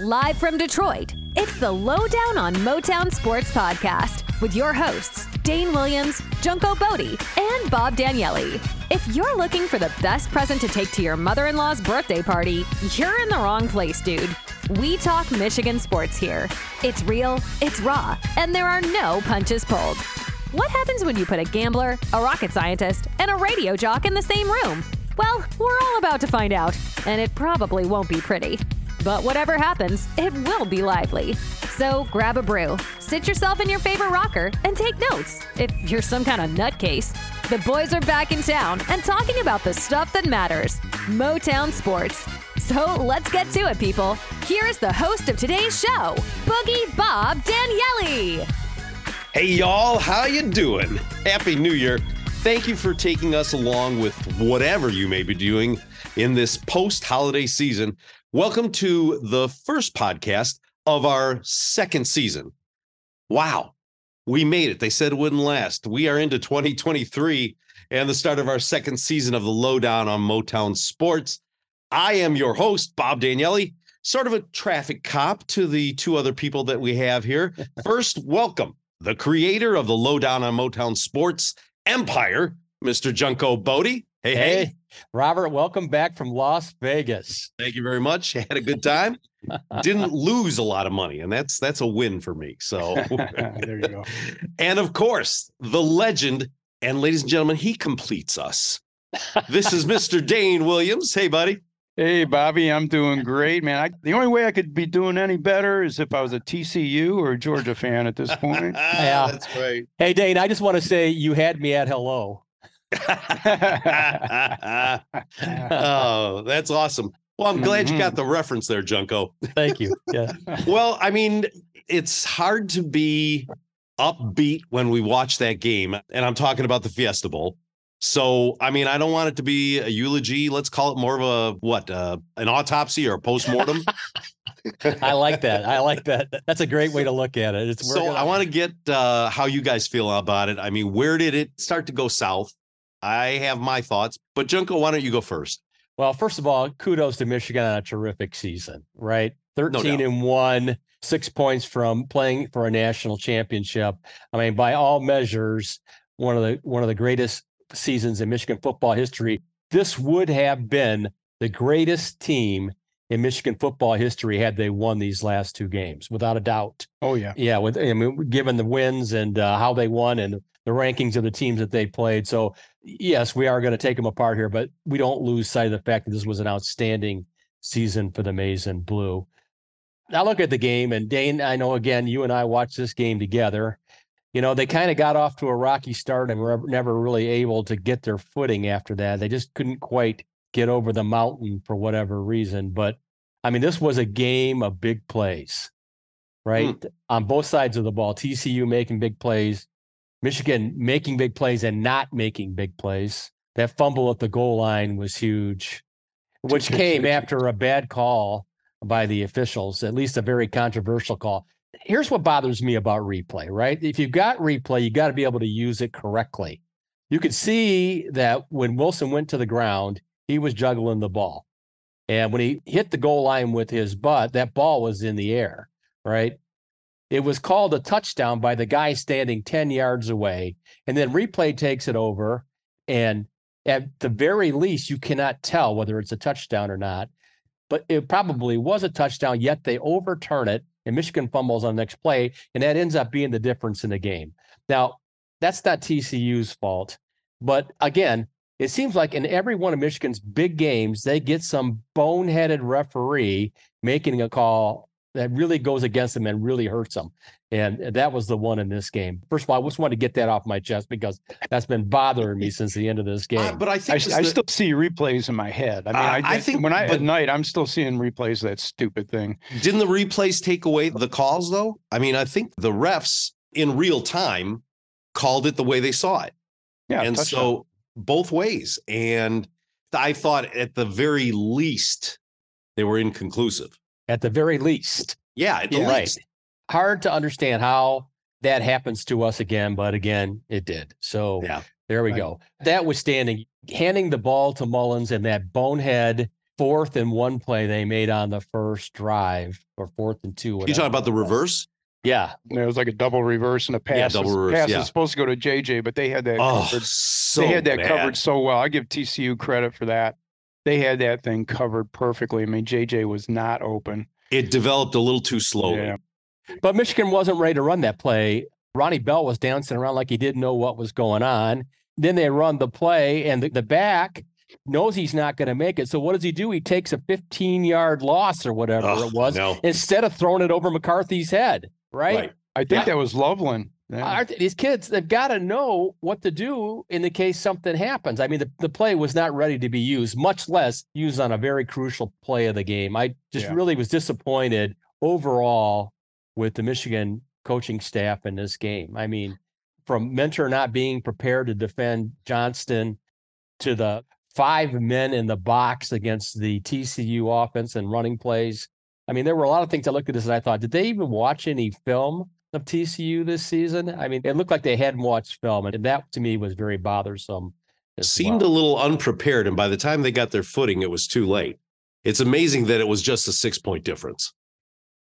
Live from Detroit, it's the Lowdown on Motown Sports podcast with your hosts, Dane Williams, Junko Bodie, and Bob Danielli. If you're looking for the best present to take to your mother in law's birthday party, you're in the wrong place, dude. We talk Michigan sports here. It's real, it's raw, and there are no punches pulled. What happens when you put a gambler, a rocket scientist, and a radio jock in the same room? Well, we're all about to find out, and it probably won't be pretty. But whatever happens, it will be lively. So grab a brew, sit yourself in your favorite rocker, and take notes if you're some kind of nutcase. The boys are back in town and talking about the stuff that matters Motown sports. So let's get to it, people. Here is the host of today's show, Boogie Bob Daniele. Hey y'all, how you doing? Happy New Year. Thank you for taking us along with whatever you may be doing in this post-holiday season. Welcome to the first podcast of our second season. Wow. We made it. They said it wouldn't last. We are into 2023 and the start of our second season of the Lowdown on Motown Sports. I am your host, Bob Daniele, sort of a traffic cop to the two other people that we have here. First, welcome the creator of the Lowdown on Motown Sports Empire, Mr. Junko Bodie. Hey, hey, hey. Robert, welcome back from Las Vegas. Thank you very much. Had a good time. Didn't lose a lot of money, and that's that's a win for me. So there you go. And of course, the legend, and ladies and gentlemen, he completes us. This is Mr. Dane Williams. Hey, buddy. Hey, Bobby, I'm doing great, man. I, the only way I could be doing any better is if I was a TCU or a Georgia fan at this point. yeah, that's right. Hey, Dane, I just want to say you had me at hello. oh, that's awesome. Well, I'm glad you got mm-hmm. the reference there, Junko. Thank you. Yeah. well, I mean, it's hard to be upbeat when we watch that game, and I'm talking about the Fiesta Bowl. So, I mean, I don't want it to be a eulogy. Let's call it more of a what, uh, an autopsy or a postmortem. I like that. I like that. That's a great way to look at it. It's so. I want to get uh, how you guys feel about it. I mean, where did it start to go south? I have my thoughts, but Junko, why don't you go first? Well, first of all, kudos to Michigan on a terrific season, right? 13 no and 1, 6 points from playing for a national championship. I mean, by all measures, one of the one of the greatest seasons in Michigan football history. This would have been the greatest team in Michigan football history had they won these last two games, without a doubt. Oh yeah, yeah. With I mean, given the wins and uh, how they won and the rankings of the teams that they played, so yes, we are going to take them apart here, but we don't lose sight of the fact that this was an outstanding season for the Maize and Blue. Now look at the game, and Dane, I know again, you and I watched this game together. You know, they kind of got off to a rocky start and were never really able to get their footing after that. They just couldn't quite get over the mountain for whatever reason. But I mean, this was a game of big plays, right? Mm. On both sides of the ball. TCU making big plays, Michigan making big plays and not making big plays. That fumble at the goal line was huge, which came after a bad call by the officials, at least a very controversial call. Here's what bothers me about replay, right? If you've got replay, you got to be able to use it correctly. You could see that when Wilson went to the ground, he was juggling the ball. And when he hit the goal line with his butt, that ball was in the air, right? It was called a touchdown by the guy standing 10 yards away. And then replay takes it over. And at the very least, you cannot tell whether it's a touchdown or not. But it probably was a touchdown, yet they overturn it. And Michigan fumbles on the next play. And that ends up being the difference in the game. Now, that's not TCU's fault. But again, it seems like in every one of Michigan's big games, they get some boneheaded referee making a call that really goes against them and really hurts them. And that was the one in this game. First of all, I just wanted to get that off my chest because that's been bothering me since the end of this game. Uh, but I think I, I the, still see replays in my head. I mean, uh, I, I, think when I at night I'm still seeing replays of that stupid thing. Didn't the replays take away the calls though? I mean, I think the refs in real time called it the way they saw it. Yeah, and so both ways. And I thought at the very least they were inconclusive at the very least. Yeah, at the yeah, least. Right. Hard to understand how that happens to us again, but again, it did. So yeah. there we right. go. That was standing, handing the ball to Mullings and that bonehead fourth and one play they made on the first drive or fourth and two. You talking about the reverse? Yeah. It was like a double reverse and a pass. Yeah, was- double reverse, pass yeah. was supposed to go to JJ, but they had that Oh, covered. so they had that bad. covered so well. I give TCU credit for that. They had that thing covered perfectly. I mean, JJ was not open. It developed a little too slowly. Yeah. But Michigan wasn't ready to run that play. Ronnie Bell was dancing around like he didn't know what was going on. Then they run the play, and the, the back knows he's not going to make it. So what does he do? He takes a 15 yard loss or whatever Ugh, it was no. instead of throwing it over McCarthy's head, right? Right. I think Yeah. that was Loveland. Yeah. These kids, they've got to know what to do in the case something happens. I mean, the, the play was not ready to be used, much less used on a very crucial play of the game. I just Yeah. really was disappointed overall with the Michigan coaching staff in this game. I mean, from Minter not being prepared to defend Johnston to the five men in the box against the TCU offense and running plays. I mean, there were a lot of things I looked at this and I thought, did they even watch any film of TCU this season? I mean, it looked like they hadn't watched film, and that to me was very bothersome. as Seemed well. a little unprepared, and by the time they got their footing, it was too late. It's amazing that it was just a six point difference.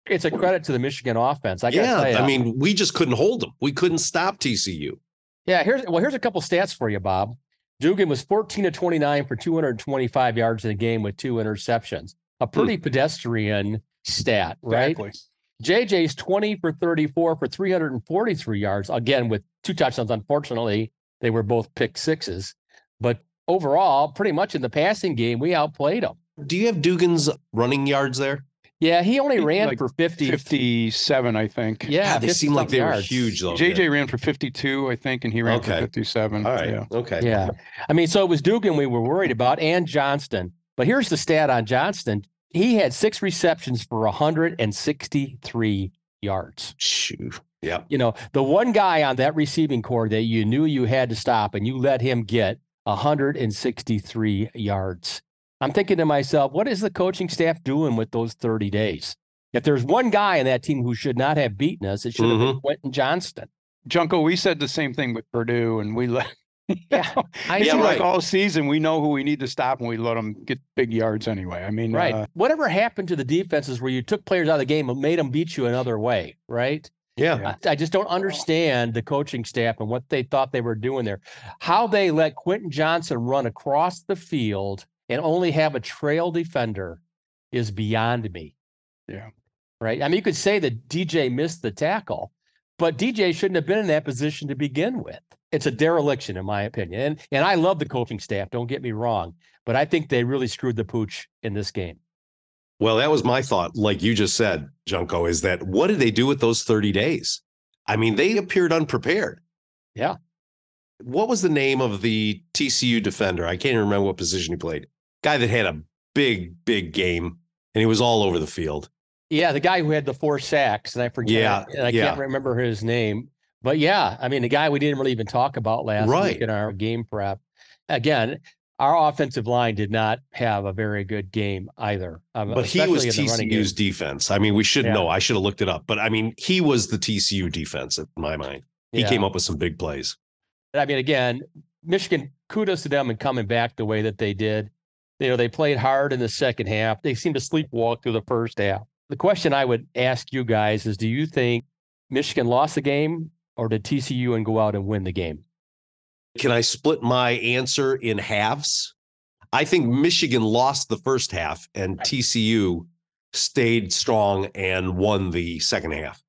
It's a credit to the Michigan offense. I yeah, tell you, I mean, we just couldn't hold them. We couldn't stop TCU. yeah. Here's well, here's a couple stats for you, Bob. Duggan was 14 to 29 for 225 yards in the game with two interceptions. A pretty hmm. pedestrian stat, right? Exactly. JJ's 20 for 34 for 343 yards, again with two touchdowns. Unfortunately, they were both pick sixes. But overall, pretty much in the passing game, we outplayed them. Do you have Duggan's running yards there? Yeah, he only ran like for 50. 57, I think. Yeah, God, they seem like something they were huge, though. JJ ran for 52, I think, and he ran Okay. for 57. All right. Yeah. Okay. Yeah. I mean, so it was Duggan we were worried about and Johnston. But here's the stat on Johnston. He had six receptions for 163 yards. Shoot. Yeah. You know, the one guy on that receiving corps that you knew you had to stop and you let him get 163 yards. I'm thinking to myself, what is the coaching staff doing with those 30 days? If there's one guy in that team who should not have beaten us, it should have been mm-hmm. Quentin Johnston. Junko, we said the same thing with Purdue, and we let. Yeah, I it Yeah, like right. all season we know who we need to stop, and we let them get big yards anyway. I mean, Right. uh, Whatever happened to the defenses where you took players out of the game and made them beat you another way, right? Yeah. Yeah. I, I just don't understand the coaching staff and what they thought they were doing there. How they let Quentin Johnston run across the field and only have a trail defender is beyond me. Yeah. Right. I mean, you could say that DJ missed the tackle, but DJ shouldn't have been in that position to begin with. It's a dereliction, in my opinion. And and I love the mm-hmm. coaching staff. Don't get me wrong, but I think they really screwed the pooch in this game. Well, that was my thought. Like you just said, Junko, is that what did they do with those 30 days? I mean, they appeared unprepared. Yeah. What was the name of the TCU defender? I can't even remember what position he played. Guy that had a big, big game and he was all over the field. Yeah, the guy who had the four sacks, and I forget, Yeah, and I yeah. can't remember his name. But yeah, I mean, the guy we didn't really even talk about last Right. week in our game prep. Again, our offensive line did not have a very good game either. um, But he was especially in the running game. TCU's defense. I mean, we should Yeah. know. I should have looked it up. But I mean, he was the TCU defense in my mind. He Yeah. came up with some big plays. I mean, again, Michigan, kudos to them in coming back the way that they did. You know, they played hard in the second half. They seemed to sleepwalk through the first half. The question I would ask you guys is do you think Michigan lost the game or did TCU and go out and win the game? Can I split my answer in halves? I think Michigan lost the first half and TCU stayed strong and won the second half.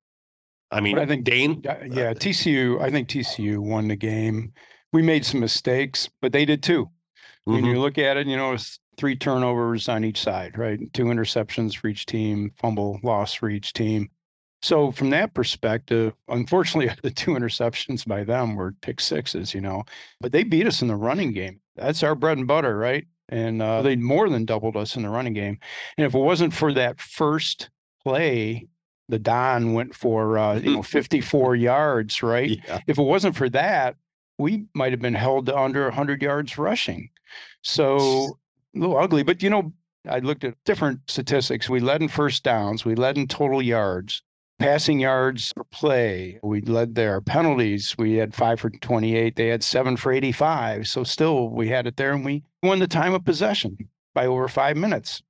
I mean, But I think- Dane, yeah, yeah, TCU. I think TCU won the game. We made some mistakes, but they did too. When Mhm. you look at it, you know, it's three turnovers on each side, right? Two interceptions for each team, fumble loss for each team. So from that perspective, unfortunately, the two interceptions by them were pick sixes, you know, but they beat us in the running game. That's our bread and butter, right? And uh, they more than doubled us in the running game. And if it wasn't for that first play, the Don went for uh, you know 54 yards, right? yeah. if it wasn't for that, we might have been held to under 100 yards rushing. So a little ugly, but you know, I looked at different statistics. We led in first downs, we led in total yards, passing yards per play. We led there. Penalties, we had five for 28. They had seven for 85. So still, we had it there and we won the time of possession. by over five minutes.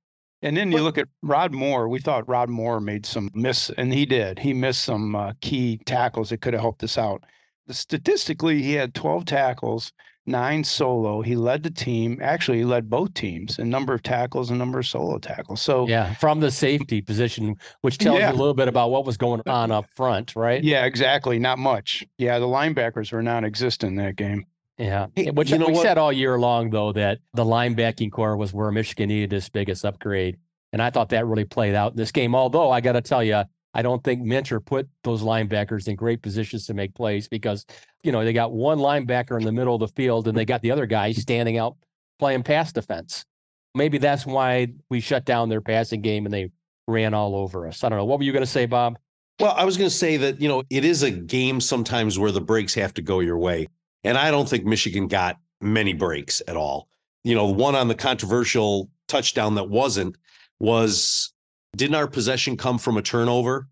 And then you look at Rod Moore. We thought Rod Moore made some miss, and he did. He missed some uh, key tackles that could have helped us out. Statistically, he had 12 tackles, nine solo. He led the team. Actually, he led both teams in number of tackles and number of solo tackles. So yeah, from the safety position, which tells Yeah. you a little bit about what was going on up front, right? yeah, exactly. Not much. Yeah, the linebackers were non-existent in that game. Yeah. Hey, Which you know we what? said all year long, though, that the linebacking corps was where Michigan needed its biggest upgrade. And I thought that really played out in this game. Although I got to tell you, I don't think Minter put those linebackers in great positions to make plays because, you know, they got one linebacker in the middle of the field and they got the other guy standing out playing pass defense. Maybe that's why we shut down their passing game and they ran all over us. I don't know. What were you going to say, Bob? Well, I was going to say that, you know, it is a game sometimes where the breaks have to go your way. And I don't think Michigan got many breaks at all. You know, one on the controversial touchdown that wasn't was didn't our possession come from a turnover?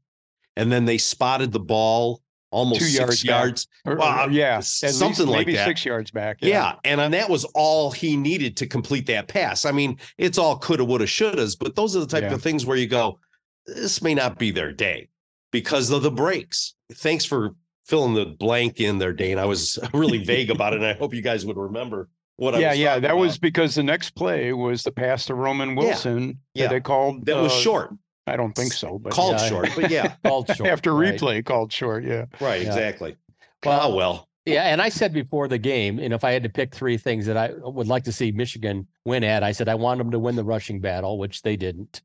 And then they spotted the ball almost Two six yards yards. Or- Well, or- yeah, s- at least something like maybe that. six yards back. Yeah. And then that was all he needed to complete that pass. I mean, it's all coulda, woulda, shouldas, but those are the type Yeah. of things where you go, this may not be their day because of the breaks. Thanks for filling the blank in there, Dane. I was really vague about it. And I hope you guys would remember what I yeah, was yeah. talking That was because the next play was the pass to Roman Wilson yeah. that they called. that was uh, short, I don't think so, but called yeah. short, but yeah, Called short. after right? replay called short. Yeah. right, Yeah. exactly. Well, oh, well. Yeah, and I said before the game, and if I had to pick three things that I would like to see Michigan win at, I said I wanted them to win the rushing battle, which they didn't.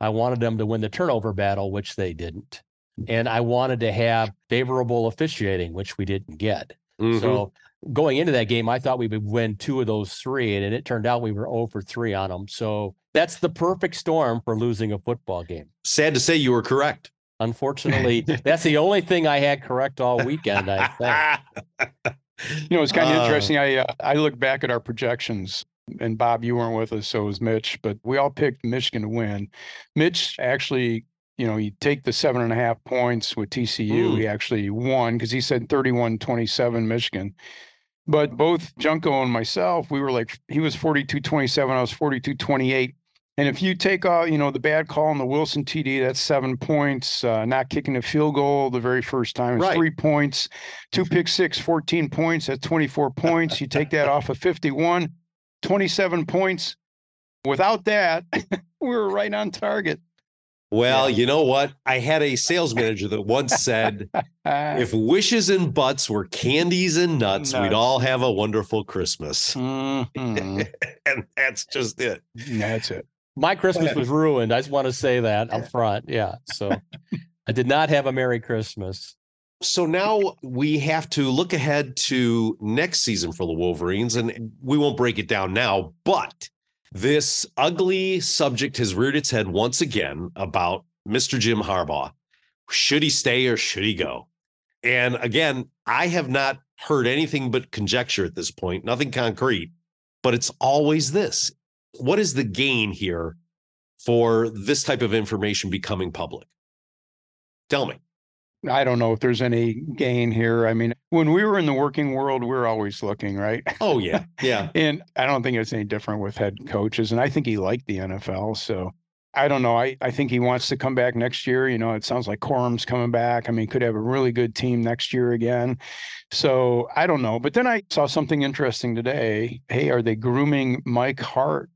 I wanted them to win the turnover battle, which they didn't. And I wanted to have favorable officiating, which we didn't get. Mhm. So going into that game, I thought we would win two of those three, and it turned out we were 0 for 3 on them. So that's the perfect storm for losing a football game. sad to say you were correct. Unfortunately, that's the only thing I had correct all weekend, I think. You know, it's kind of Uh, interesting. I uh, I look back at our projections, and Bob, you weren't with us, so was Mitch, but we all picked Michigan to win. Mitch actually, you know, you take the seven and a half points with TCU, Mm. he actually won because he said 31 27 Michigan. But both Junko and myself, we were like, he was 42 27, I was 42 28. And if you take out, you know, the bad call on the Wilson TD, that's seven points. Uh, not kicking a field goal the very first time is Right. three points. Two pick six, 14 points. That's 24 points. You take that off of 51, 27 points. Without that, we were right on target. Well, you know what? I had a sales manager that once said, if wishes and butts were candies and nuts, we'd all have a wonderful Christmas. mhm, And that's just it. That's it. My Christmas was ruined. I just want to say that up front. Yeah. So I did not have a Merry Christmas. So now we have to look ahead to next season for the Wolverines, and we won't break it down now, but this ugly subject has reared its head once again about Mr. Jim Harbaugh. Should he stay or should he go? And again, I have not heard anything but conjecture at this point, nothing concrete, but it's always this. What is the gain here for this type of information becoming public? Tell me. I don't know if there's any gain here. I mean, when we were in the working world, we we're always looking, right? Oh, yeah. Yeah. And I don't think it's any different with head coaches. And I think he liked the NFL. So I don't know. I, I think he wants to come back next year. You know, it sounds like Corum's coming back. I mean, could have a really good team next year again. So I don't know. But then I saw something interesting today. Hey, are they grooming Mike Hart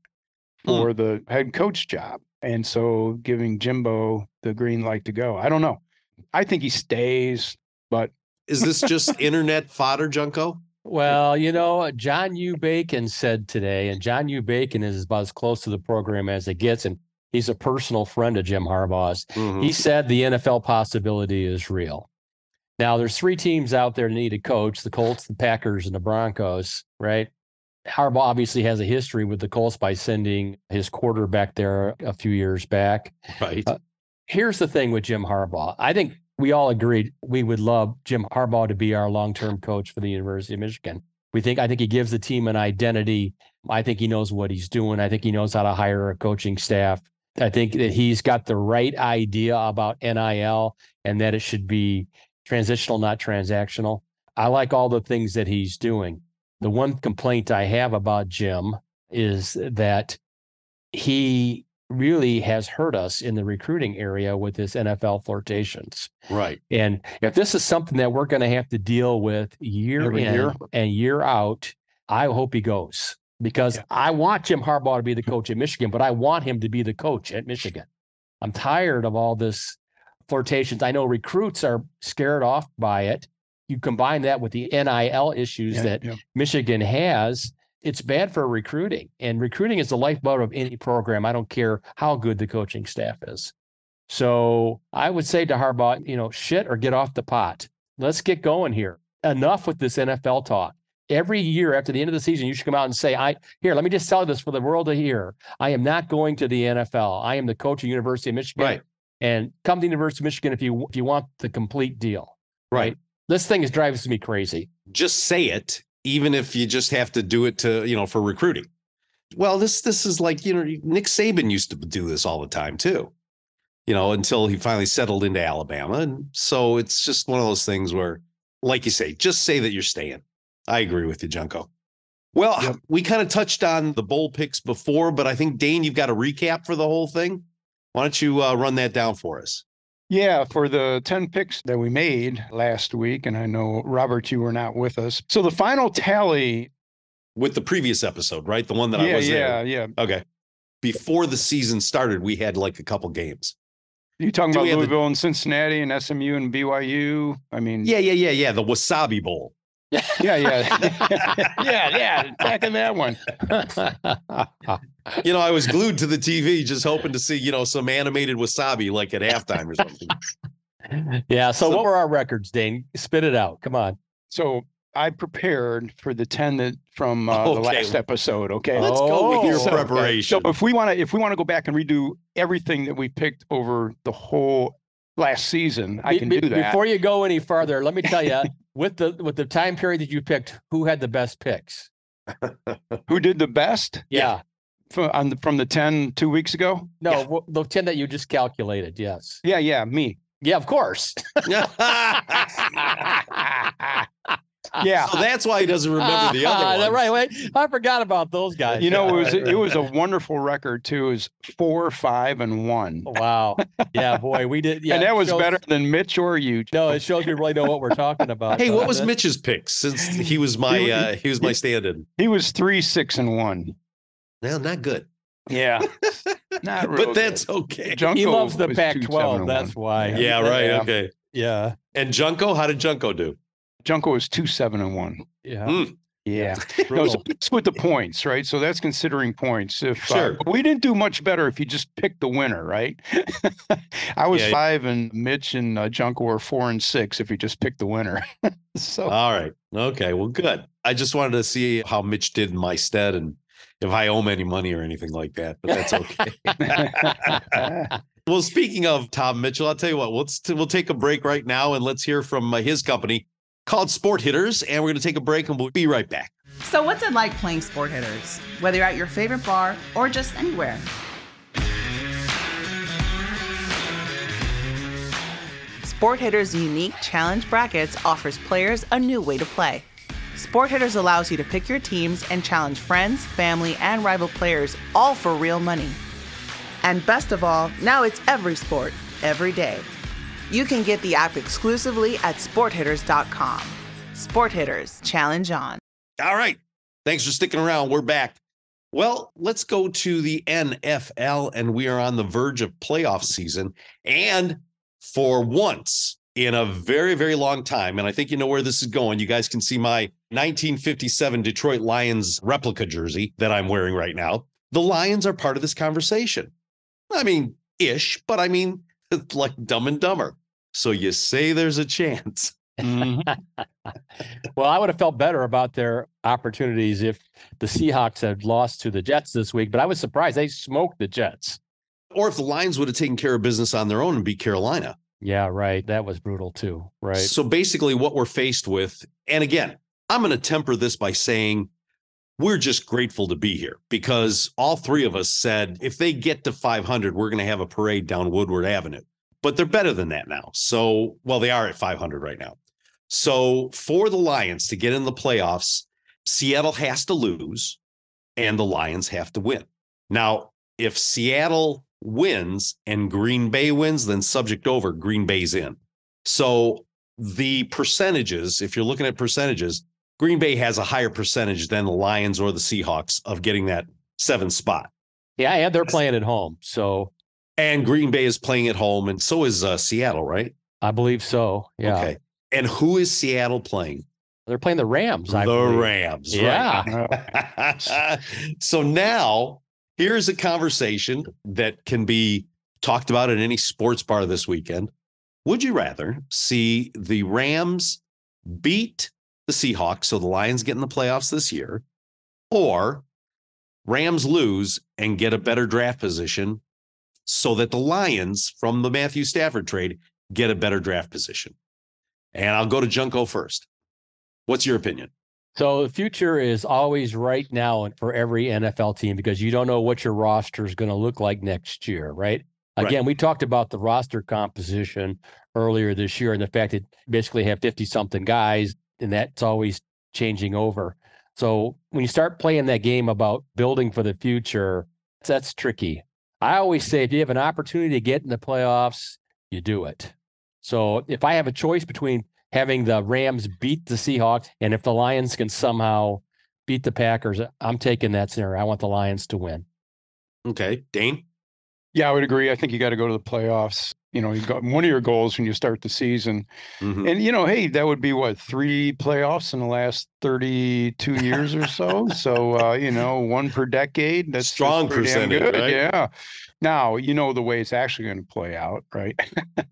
hmm. for the head coach job? And so giving Jimbo the green light to go. I don't know. I think he stays, but Is this just internet fodder, Junko? Well, you know, John U. Bacon said today, and John U. Bacon is about as close to the program as it gets, and he's a personal friend of Jim Harbaugh's. Mhm. He said the NFL possibility is real. Now, there's three teams out there that need a coach: the Colts, the Packers, and the Broncos. Right? Harbaugh obviously has a history with the Colts by sending his quarterback there a few years back. Right. Uh, Here's the thing with Jim Harbaugh. I think we all agreed we would love Jim Harbaugh to be our long-term coach for the University of Michigan. We think I think he gives the team an identity. I think he knows what he's doing. I think he knows how to hire a coaching staff. I think that he's got the right idea about NIL and that it should be transitional, not transactional. I like all the things that he's doing. The one complaint I have about Jim is that he really has hurt us in the recruiting area with his NFL flirtations. Right. And if this is something that we're going to have to deal with year Every in year. and year out, I hope he goes because Yeah. I want Jim Harbaugh to be the coach at Michigan, but I want him to be the coach at Michigan. I'm tired of all this flirtations. I know recruits are scared off by it. You combine that with the NIL issues Yeah, that yeah. Michigan has, it's bad for recruiting. And recruiting is the lifeblood of any program. I don't care how good the coaching staff is. So I would say to Harbaugh, you know, shit or get off the pot. Let's get going here. Enough with this NFL talk. Every year after the end of the season, you should come out and say, I here, let me just tell this for the world to hear. I am not going to the NFL. I am the coach of University of Michigan. Right. And come to the University of Michigan if you if you want the complete deal. Right. This thing is driving me crazy. Just say it, even if you just have to do it to, you know, for recruiting. Well, this this is like, you know, Nick Saban used to do this all the time too. You know, until he finally settled into Alabama. And so it's just one of those things where, like you say, just say that you're staying. I agree with you, Junko. Well, Yep. we kind of touched on the bowl picks before, but I think Dane, you've got a recap for the whole thing. Why don't you uh, run that down for us? Yeah, for the 10 picks that we made last week, and I know, Robert, you were not with us. So the final tally. With the previous episode, right? The one that I yeah, was yeah, yeah. Okay. Before the season started, we had like a couple games. You talking about have the- Louisville and Cincinnati and SMU and BYU? I mean, Yeah, yeah, yeah, yeah. The Wasabi Bowl. Yeah, yeah. yeah, yeah. Back in that one. You know, I was glued to the TV just hoping to see, you know, some animated wasabi like at halftime or something. yeah. So, So- what were our records, Dane? Spit it out. Come on. So I prepared for the 10 that from uh, the last episode. Okay. Let's go with your okay. preparation. So if we want to, if we want to go back and redo everything that we picked over the whole last season, I Be- can be- do that. Before you go any further, let me tell you, with the with the time period that you picked, who had the best picks? Who did the best Yeah. from, on the, from the 10 two weeks ago? No, Yeah. w- the 10 that you just calculated. Yes. Yeah, yeah, me. Yeah, of course. Yeah. So that's why he doesn't remember the other ones. Right. Wait, I forgot about those guys. You know, it was it was a wonderful record too. Is four, five, and one, wow. Yeah, boy, we did. Yeah, and that was shows- better than Mitch or you. No, it shows we really know what we're talking about. Hey, what was it? Mitch's pick since he was my He- uh he was my stand-in? He was three, six, and one. Well, not good. Yeah, not real but that's good. okay. Junko He loves the was Pac-12. That's one. why. Yeah, right. Yeah. Okay. Yeah. And Junko, how did Junko do? Junko was two, seven, and one. Yeah. Mm. Yeah. No, so Brutal. that's with the points, right? So that's considering points. If uh, Sure. but we didn't do much better if you just picked the winner, right? I was Yeah. five, and Mitch and uh, Junko were four and six. If you just picked the winner, so All right. Okay. Well, good. I just wanted to see how Mitch did in my stead and if I owe him any money or anything like that, but that's okay. well, speaking of Tom Mitchell, I'll tell you what, let's we'll take a break right now and let's hear from uh, his company called Sport Hitters. And we're going to take a break and we'll be right back. So, what's it like playing sport hitters? Whether you're at your favorite bar or just anywhere. Sport Hitters' unique challenge brackets offers players a new way to play. Sport Hitters allows you to pick your teams and challenge friends, family, and rival players, all for real money. And best of all, now it's every sport, every day. You can get the app exclusively at sporthitters.com. Sport Hitters, challenge on. All right. Thanks for sticking around. We're back. Well, let's go to the NFL, and we are on the verge of playoff season. And for once in a very, very long time, and I think you know where this is going, you guys can see my 1957 Detroit Lions replica jersey that I'm wearing right now. The Lions are part of this conversation. I mean, ish, but I mean, it's like dumb and dumber. So you say there's a chance. Mhm. Well, I would have felt better about their opportunities if the Seahawks had lost to the Jets this week, but I was surprised they smoked the Jets. Or if the Lions would have taken care of business on their own and beat Carolina. Yeah, right. That was brutal too. Right. So basically, what we're faced with, and again, I'm going to temper this by saying we're just grateful to be here because all three of us said if they get to 500, we're going to have a parade down Woodward Avenue. But they're better than that now. So, well, they are at 500 right now. So, for the Lions to get in the playoffs, Seattle has to lose and the Lions have to win. Now, if Seattle wins and Green Bay wins, then subject over, Green Bay's in. So the percentages, if you're looking at percentages, Green Bay has a higher percentage than the Lions or the Seahawks of getting that seventh spot. Yeah, and they're playing at home. So And Green Bay is playing at home, and so is uh, Seattle, right? I believe so. Yeah. Okay. And who is Seattle playing? They're playing the Rams. I the believe. Rams. Yeah. right. so now here's a conversation that can be talked about at any sports bar this weekend. Would you rather see the Rams beat the Seahawks so the Lions get in the playoffs this year, or Rams lose and get a better draft position so that the Lions from the Matthew Stafford trade get a better draft position? And I'll go to Junko first. What's your opinion? So the future is always right now for every NFL team because you don't know what your roster is going to look like next year, right? Right. Again, we talked about the roster composition earlier this year and the fact that basically have 50 something guys and that's always changing over. So when you start playing that game about building for the future, that's tricky. I always say if you have an opportunity to get in the playoffs, you do it. So if I have a choice between having the Rams beat the Seahawks and if the Lions can somehow beat the Packers, I'm taking that scenario. I want the Lions to win. Okay, Dane. Yeah, I would agree. I think you got to go to the playoffs. You know, you got one of your goals when you start the season. Mhm. And you know, hey, that would be what three playoffs in the last thirty-two years or so. So uh, you know, one per decade. That's that's Strong percentage, good, right? Yeah. Now you know the way it's actually going to play out, right?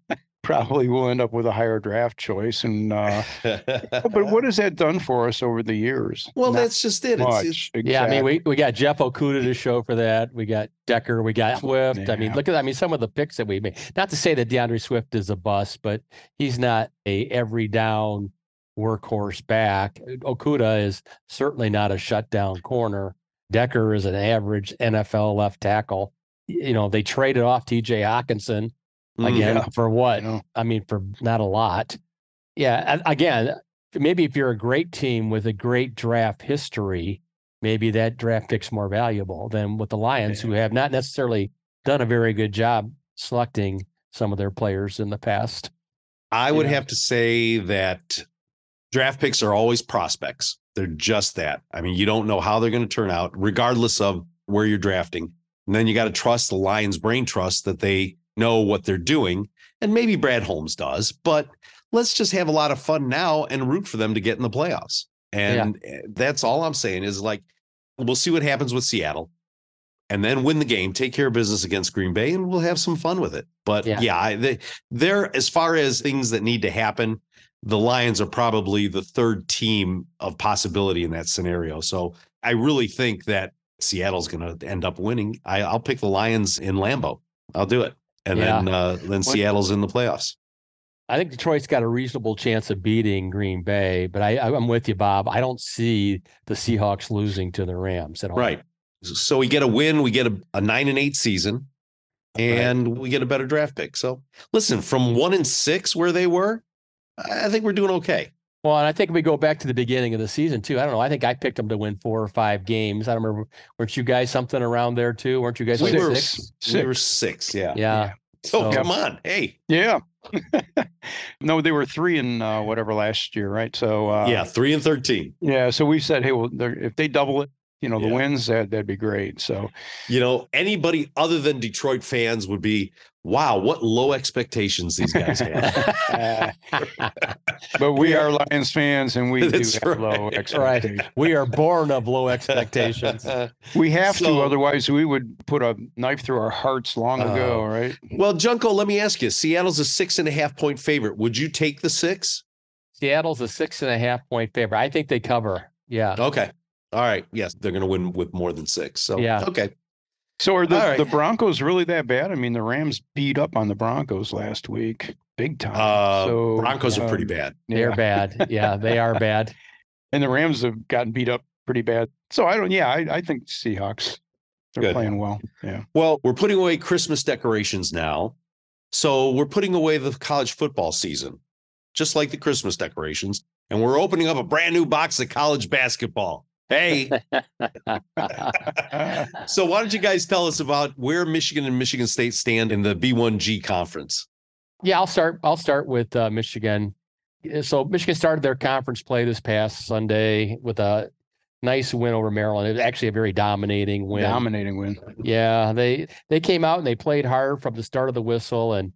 Probably we'll end up with a higher draft choice. And uh, but what has that done for us over the years? well, Not that's just it. It's, much. it's- Yeah, I mean, we, we got Jeff Okudah to show for that. We got Decker, we got Swift. I mean, look at I mean, some of the picks that we made. Not to say that D'Andre Swift is a bust, but he's not a every down workhorse back. Okudah is certainly not a shutdown corner. Decker is an average NFL left tackle. You know, they traded off TJ Hockenson Mm, again Yeah. for what? Know, I mean, for not a lot. Yeah. Again, maybe if you're a great team with a great draft history, maybe that draft pick's more valuable than with the Lions, who have not necessarily done a very good job selecting some of their players in the past. I would Yeah. have to say that draft picks are always prospects. They're just that. I mean, you don't know how they're going to turn out, regardless of where you're drafting. And then you got to trust the Lions' brain trust that they know what they're doing. And maybe Brad Holmes does, but let's just have a lot of fun now and root for them to get in the playoffs. And eh, that's all I'm saying is like, we'll see what happens with Seattle and then win the game, take care of business against Green Bay, and we'll have some fun with it. But Yeah. yeah, I, they, they're as far as things that need to happen, the Lions are probably the third team of possibility in that scenario. So I really think that Seattle's going to end up winning. I, I'll pick the Lions in Lambeau. I'll do it, and Yeah. then uh, then Seattle's in the playoffs. I think Detroit's got a reasonable chance of beating Green Bay, but I, I'm with you, Bob. I don't see the Seahawks losing to the Rams at all. Right. So we get a win, we get a, a nine and eight season, and we get a better draft pick. So listen, from one and six where they were, I think we're doing okay. Well, and I think we go back to the beginning of the season too. I don't know. I think I picked them to win four or five games. I don't remember. Weren't you guys something around there too? Weren't you guys We like were, six? we were six, yeah. Yeah. So So- come on, hey, Yeah. no, they were three and uh, whatever last year, right? So uh, yeah, three and thirteen. yeah. So we said, hey, well, if they double it, you know, the Yeah. wins, that that'd be great. So You know, anybody other than Detroit fans would be, wow, what low expectations these guys have. but we are Lions fans, and we do That's have low right. expectations. we are born of low expectations. We have So- to, otherwise we would put a knife through our hearts long uh, ago, Oh. right? well, Junko, let me ask you: Seattle's a six and a half point favorite. Would you take the six? Seattle's a six and a half point favorite. I think they cover. Yeah. Okay. All right. Yes, they're going to win with more than six. So Yeah. Okay. So are the, All right. the Broncos really that bad? I mean, the Rams beat up on the Broncos last week, big time. Uh, so Broncos are pretty um, bad. They're yeah. bad. Yeah, they are bad. and the Rams have gotten beat up pretty bad. So I don't. Yeah, I, I think Seahawks. They're Good. playing well. Yeah. Well, we're putting away Christmas decorations now. So we're putting away the college football season, just like the Christmas decorations. And we're opening up a brand new box of college basketball. Hey. so why don't you guys tell us about where Michigan and Michigan State stand in the B1G conference? Yeah, I'll start. I'll start with uh, Michigan. So Michigan started their conference play this past Sunday with a nice win over Maryland. It was actually a very dominating win. Dominating win. Yeah, they they came out and they played hard from the start of the whistle and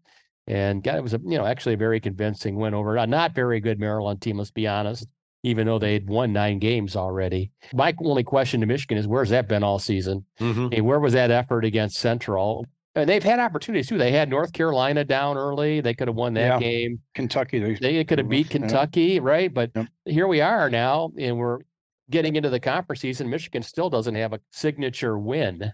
and got it was a you know actually a very convincing win over a not very good Maryland team. Let's be honest even though they had won nine games already. My only question to Michigan is where's that been all season? Mm-hmm. Hey, where was that effort against Central? And they've had opportunities too. They had North Carolina down early. They could have won that yeah. game. Kentucky. They, they could have beat Kentucky, yeah. right? But yep. here we are now, and we're getting into the conference season. Michigan still doesn't have a signature win,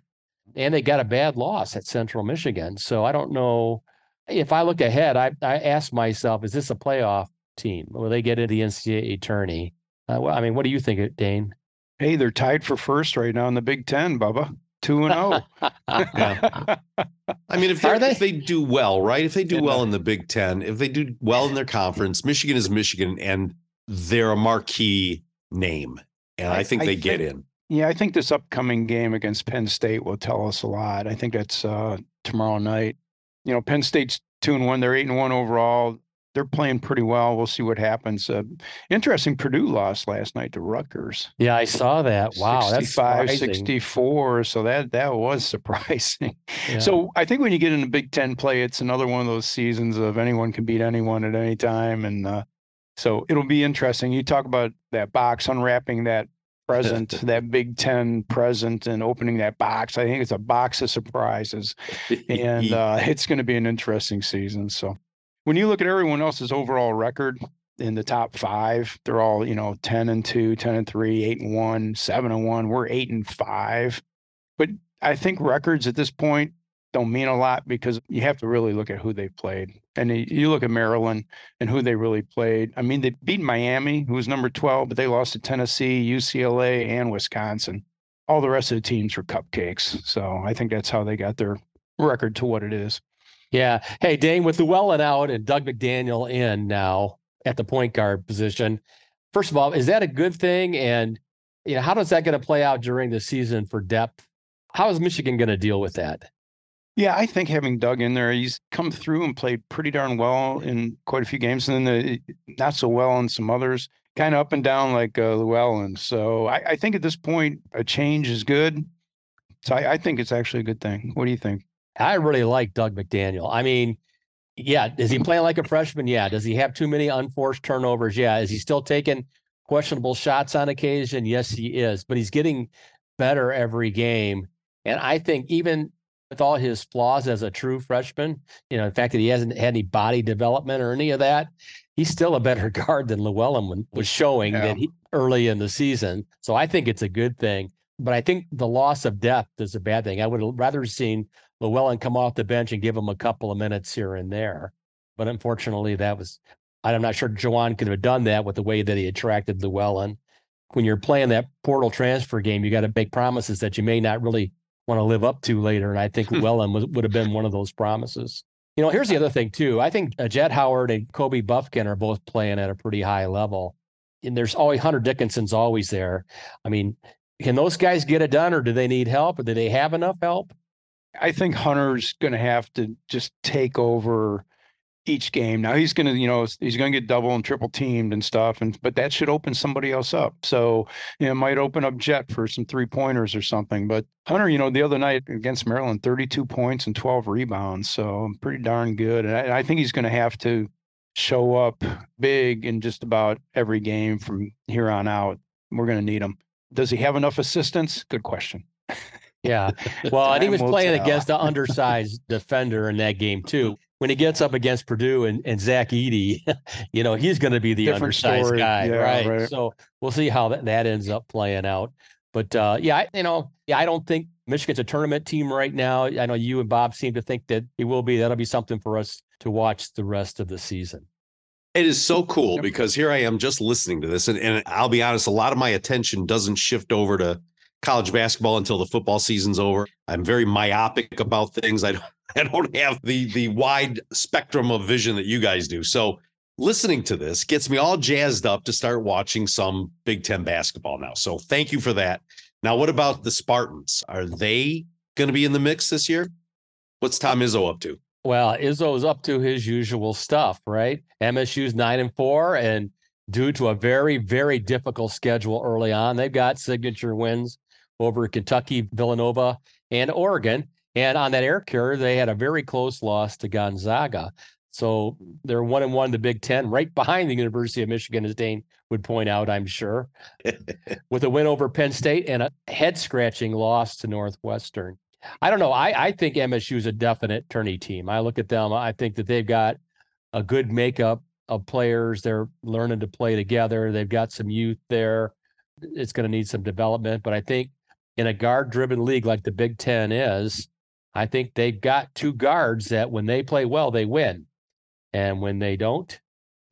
and they got a bad loss at Central Michigan. So I don't know. If I look ahead, I I ask myself, is this a playoff team? Will they get into the NCAA tourney? Uh, well, I mean, what do you think, Dane? Hey, they're tied for first right now in the Big Ten, Bubba. Two and zero. Oh. I mean, if they if they do well, right? If they do well in the Big Ten, if they do well in their conference, Michigan is Michigan, and they're a marquee name, and I, I think I they think, get in. Yeah, I think this upcoming game against Penn State will tell us a lot. I think that's uh, tomorrow night. You know, Penn State's two and one; they're eight and one overall they're playing pretty well. We'll see what happens. Uh, interesting, Purdue lost last night to Rutgers. Yeah, I saw that. Wow, 65, 64. So that that was surprising. Yeah. So I think when you get in the Big Ten play, it's another one of those seasons of anyone can beat anyone at any time, and uh, so it'll be interesting. You talk about that box unwrapping that present, that Big Ten present, and opening that box. I think it's a box of surprises, and uh, it's going to be an interesting season. So when you look at everyone else's overall record in the top five, they're all, you know, 10 and 2, 10 and 3, 8 and 1, 7 and 1. We're 8 and 5. But I think records at this point don't mean a lot because you have to really look at who they played. And you look at Maryland and who they really played. I mean, they beat Miami, who was number 12, but they lost to Tennessee, UCLA, and Wisconsin. All the rest of the teams were cupcakes. So I think that's how they got their record to what it is. Yeah. Hey, Dane, with Llewellyn out and Dug McDaniel in now at the point guard position, first of all, is that a good thing? And you know, how does that going to play out during the season for depth? How is Michigan going to deal with that? Yeah, I think having Dug in there, he's come through and played pretty darn well in quite a few games, and then the, not so well in some others, kind of up and down like uh, Llewellyn. So I, I, think at this point, a change is good. So I, I think it's actually a good thing. What do you think? I really like Dug McDaniel. I mean, yeah, is he playing like a freshman? Yeah. Does he have too many unforced turnovers? Yeah. Is he still taking questionable shots on occasion? Yes, he is. But he's getting better every game. And I think even with all his flaws as a true freshman, you know, the fact that he hasn't had any body development or any of that, he's still a better guard than Llewellyn was showing yeah. that he, early in the season. So I think it's a good thing. But I think the loss of depth is a bad thing. I would have rather seen Llewellyn come off the bench and give him a couple of minutes here and there. But unfortunately, that was, I'm not sure Juwan could have done that with the way that he attracted Llewellyn. When you're playing that portal transfer game, you got to make promises that you may not really want to live up to later. And I think Llewellyn was, would have been one of those promises. You know, here's the other thing, too. I think uh, Jett Howard and Kobe Bufkin are both playing at a pretty high level. And there's always Hunter Dickinson's always there. I mean, can those guys get it done or do they need help or do they have enough help? I think Hunter's going to have to just take over each game. Now he's going to, you know, he's going to get double and triple teamed and stuff, and but that should open somebody else up. So you know, it might open up Jett for some three pointers or something. But Hunter, you know, the other night against Maryland, 32 points and 12 rebounds, so pretty darn good. And I, I think he's going to have to show up big in just about every game from here on out. We're going to need him. Does he have enough assistance? Good question. Yeah. Well, and he was playing tell. against an undersized defender in that game too. When he gets up against Purdue and, and Zach Edey, you know, he's going to be the Different undersized story. guy, yeah, right? right? So we'll see how that, that ends up playing out. But uh, yeah, I, you know, yeah, I don't think Michigan's a tournament team right now. I know you and Bob seem to think that it will be. That'll be something for us to watch the rest of the season. It is so cool because here I am just listening to this, and, and I'll be honest, a lot of my attention doesn't shift over to college basketball until the football season's over. I'm very myopic about things. I don't, I don't have the the wide spectrum of vision that you guys do. So listening to this gets me all jazzed up to start watching some Big Ten basketball now. So thank you for that. Now, what about the Spartans? Are they going to be in the mix this year? What's Tom Izzo up to? Well, Izzo is up to his usual stuff, right? MSU's nine and four, and due to a very, very difficult schedule early on, they've got signature wins over Kentucky, Villanova, and Oregon. And on that air carrier, they had a very close loss to Gonzaga. So they're one and one in the Big Ten, right behind the University of Michigan, as Dane would point out, I'm sure, with a win over Penn State and a head scratching loss to Northwestern. I don't know. I, I think MSU is a definite tourney team. I look at them. I think that they've got a good makeup of players. They're learning to play together. They've got some youth there. It's going to need some development, but I think in a guard driven league like the Big Ten is, I think they've got two guards that when they play well, they win. And when they don't,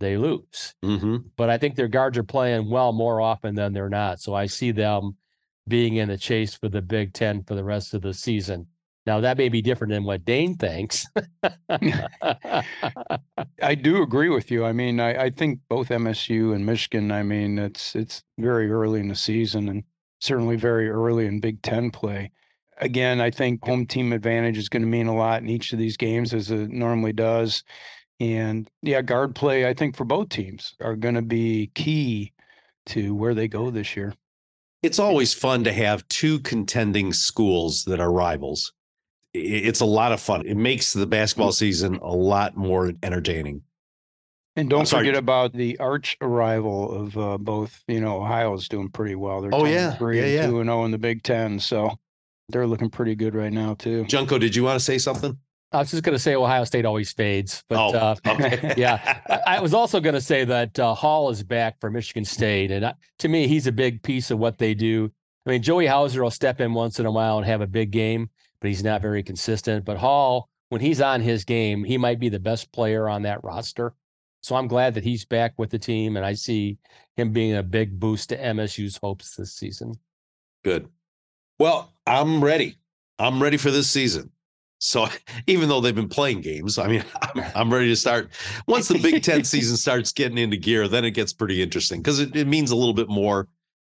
they lose. Mm-hmm. But I think their guards are playing well more often than they're not. So I see them being in the chase for the Big Ten for the rest of the season. Now that may be different than what Dane thinks. I do agree with you. I mean, I, I think both MSU and Michigan. I mean, it's it's very early in the season and certainly very early in Big Ten play. Again, I think home team advantage is going to mean a lot in each of these games, as it normally does. And yeah, guard play, I think for both teams are going to be key to where they go this year. It's always fun to have two contending schools that are rivals it's a lot of fun. It makes the basketball season a lot more entertaining. And don't forget about the arch arrival of uh, both. You know, Ohio's doing pretty well. They're oh yeah, three yeah, and yeah. two and zero oh in the Big Ten, so they're looking pretty good right now too. Junko, did you want to say something? I was just going to say Ohio State always fades, but oh, uh, okay. yeah, I, I was also going to say that uh, Hall is back for Michigan State, and uh, to me, he's a big piece of what they do. I mean, Joey Hauser will step in once in a while and have a big game, but he's not very consistent. But Hall, when he's on his game, he might be the best player on that roster. So I'm glad that he's back with the team, and I see him being a big boost to MSU's hopes this season. Good. Well, I'm ready. I'm ready for this season. So even though they've been playing games, I mean, I'm, I'm ready to start. Once the Big Ten season starts getting into gear, then it gets pretty interesting because it, it means a little bit more.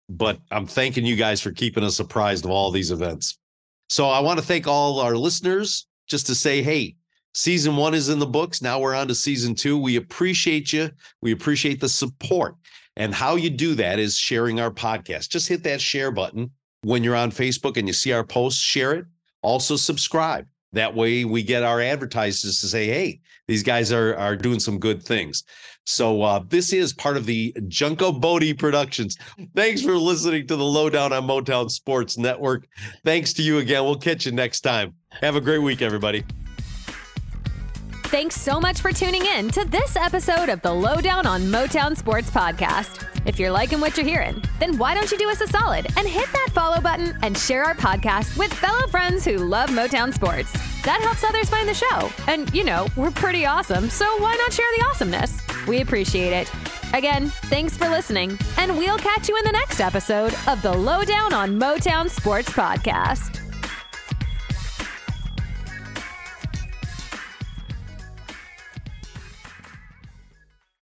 But I'm thanking you guys for keeping us apprised of all these events. So I want to thank all our listeners just to say, hey, season one is in the books. Now we're on to season two. We appreciate you. We appreciate the support. And how you do that is sharing our podcast. Just hit that share button when you're on Facebook and you see our posts, share it. Also, subscribe. That way we get our advertisers to say, hey, these guys are, are doing some good things. So uh, this is part of the Junko Bodie Productions. Thanks for listening to the Lowdown on Motown Sports Network. Thanks to you again. We'll catch you next time. Have a great week, everybody. Thanks so much for tuning in to this episode of the Lowdown on Motown Sports Podcast. If you're liking what you're hearing, then why don't you do us a solid and hit that follow button and share our podcast with fellow friends who love Motown sports? That helps others find the show. And, you know, we're pretty awesome, so why not share the awesomeness? We appreciate it. Again, thanks for listening, and we'll catch you in the next episode of the Lowdown on Motown Sports Podcast.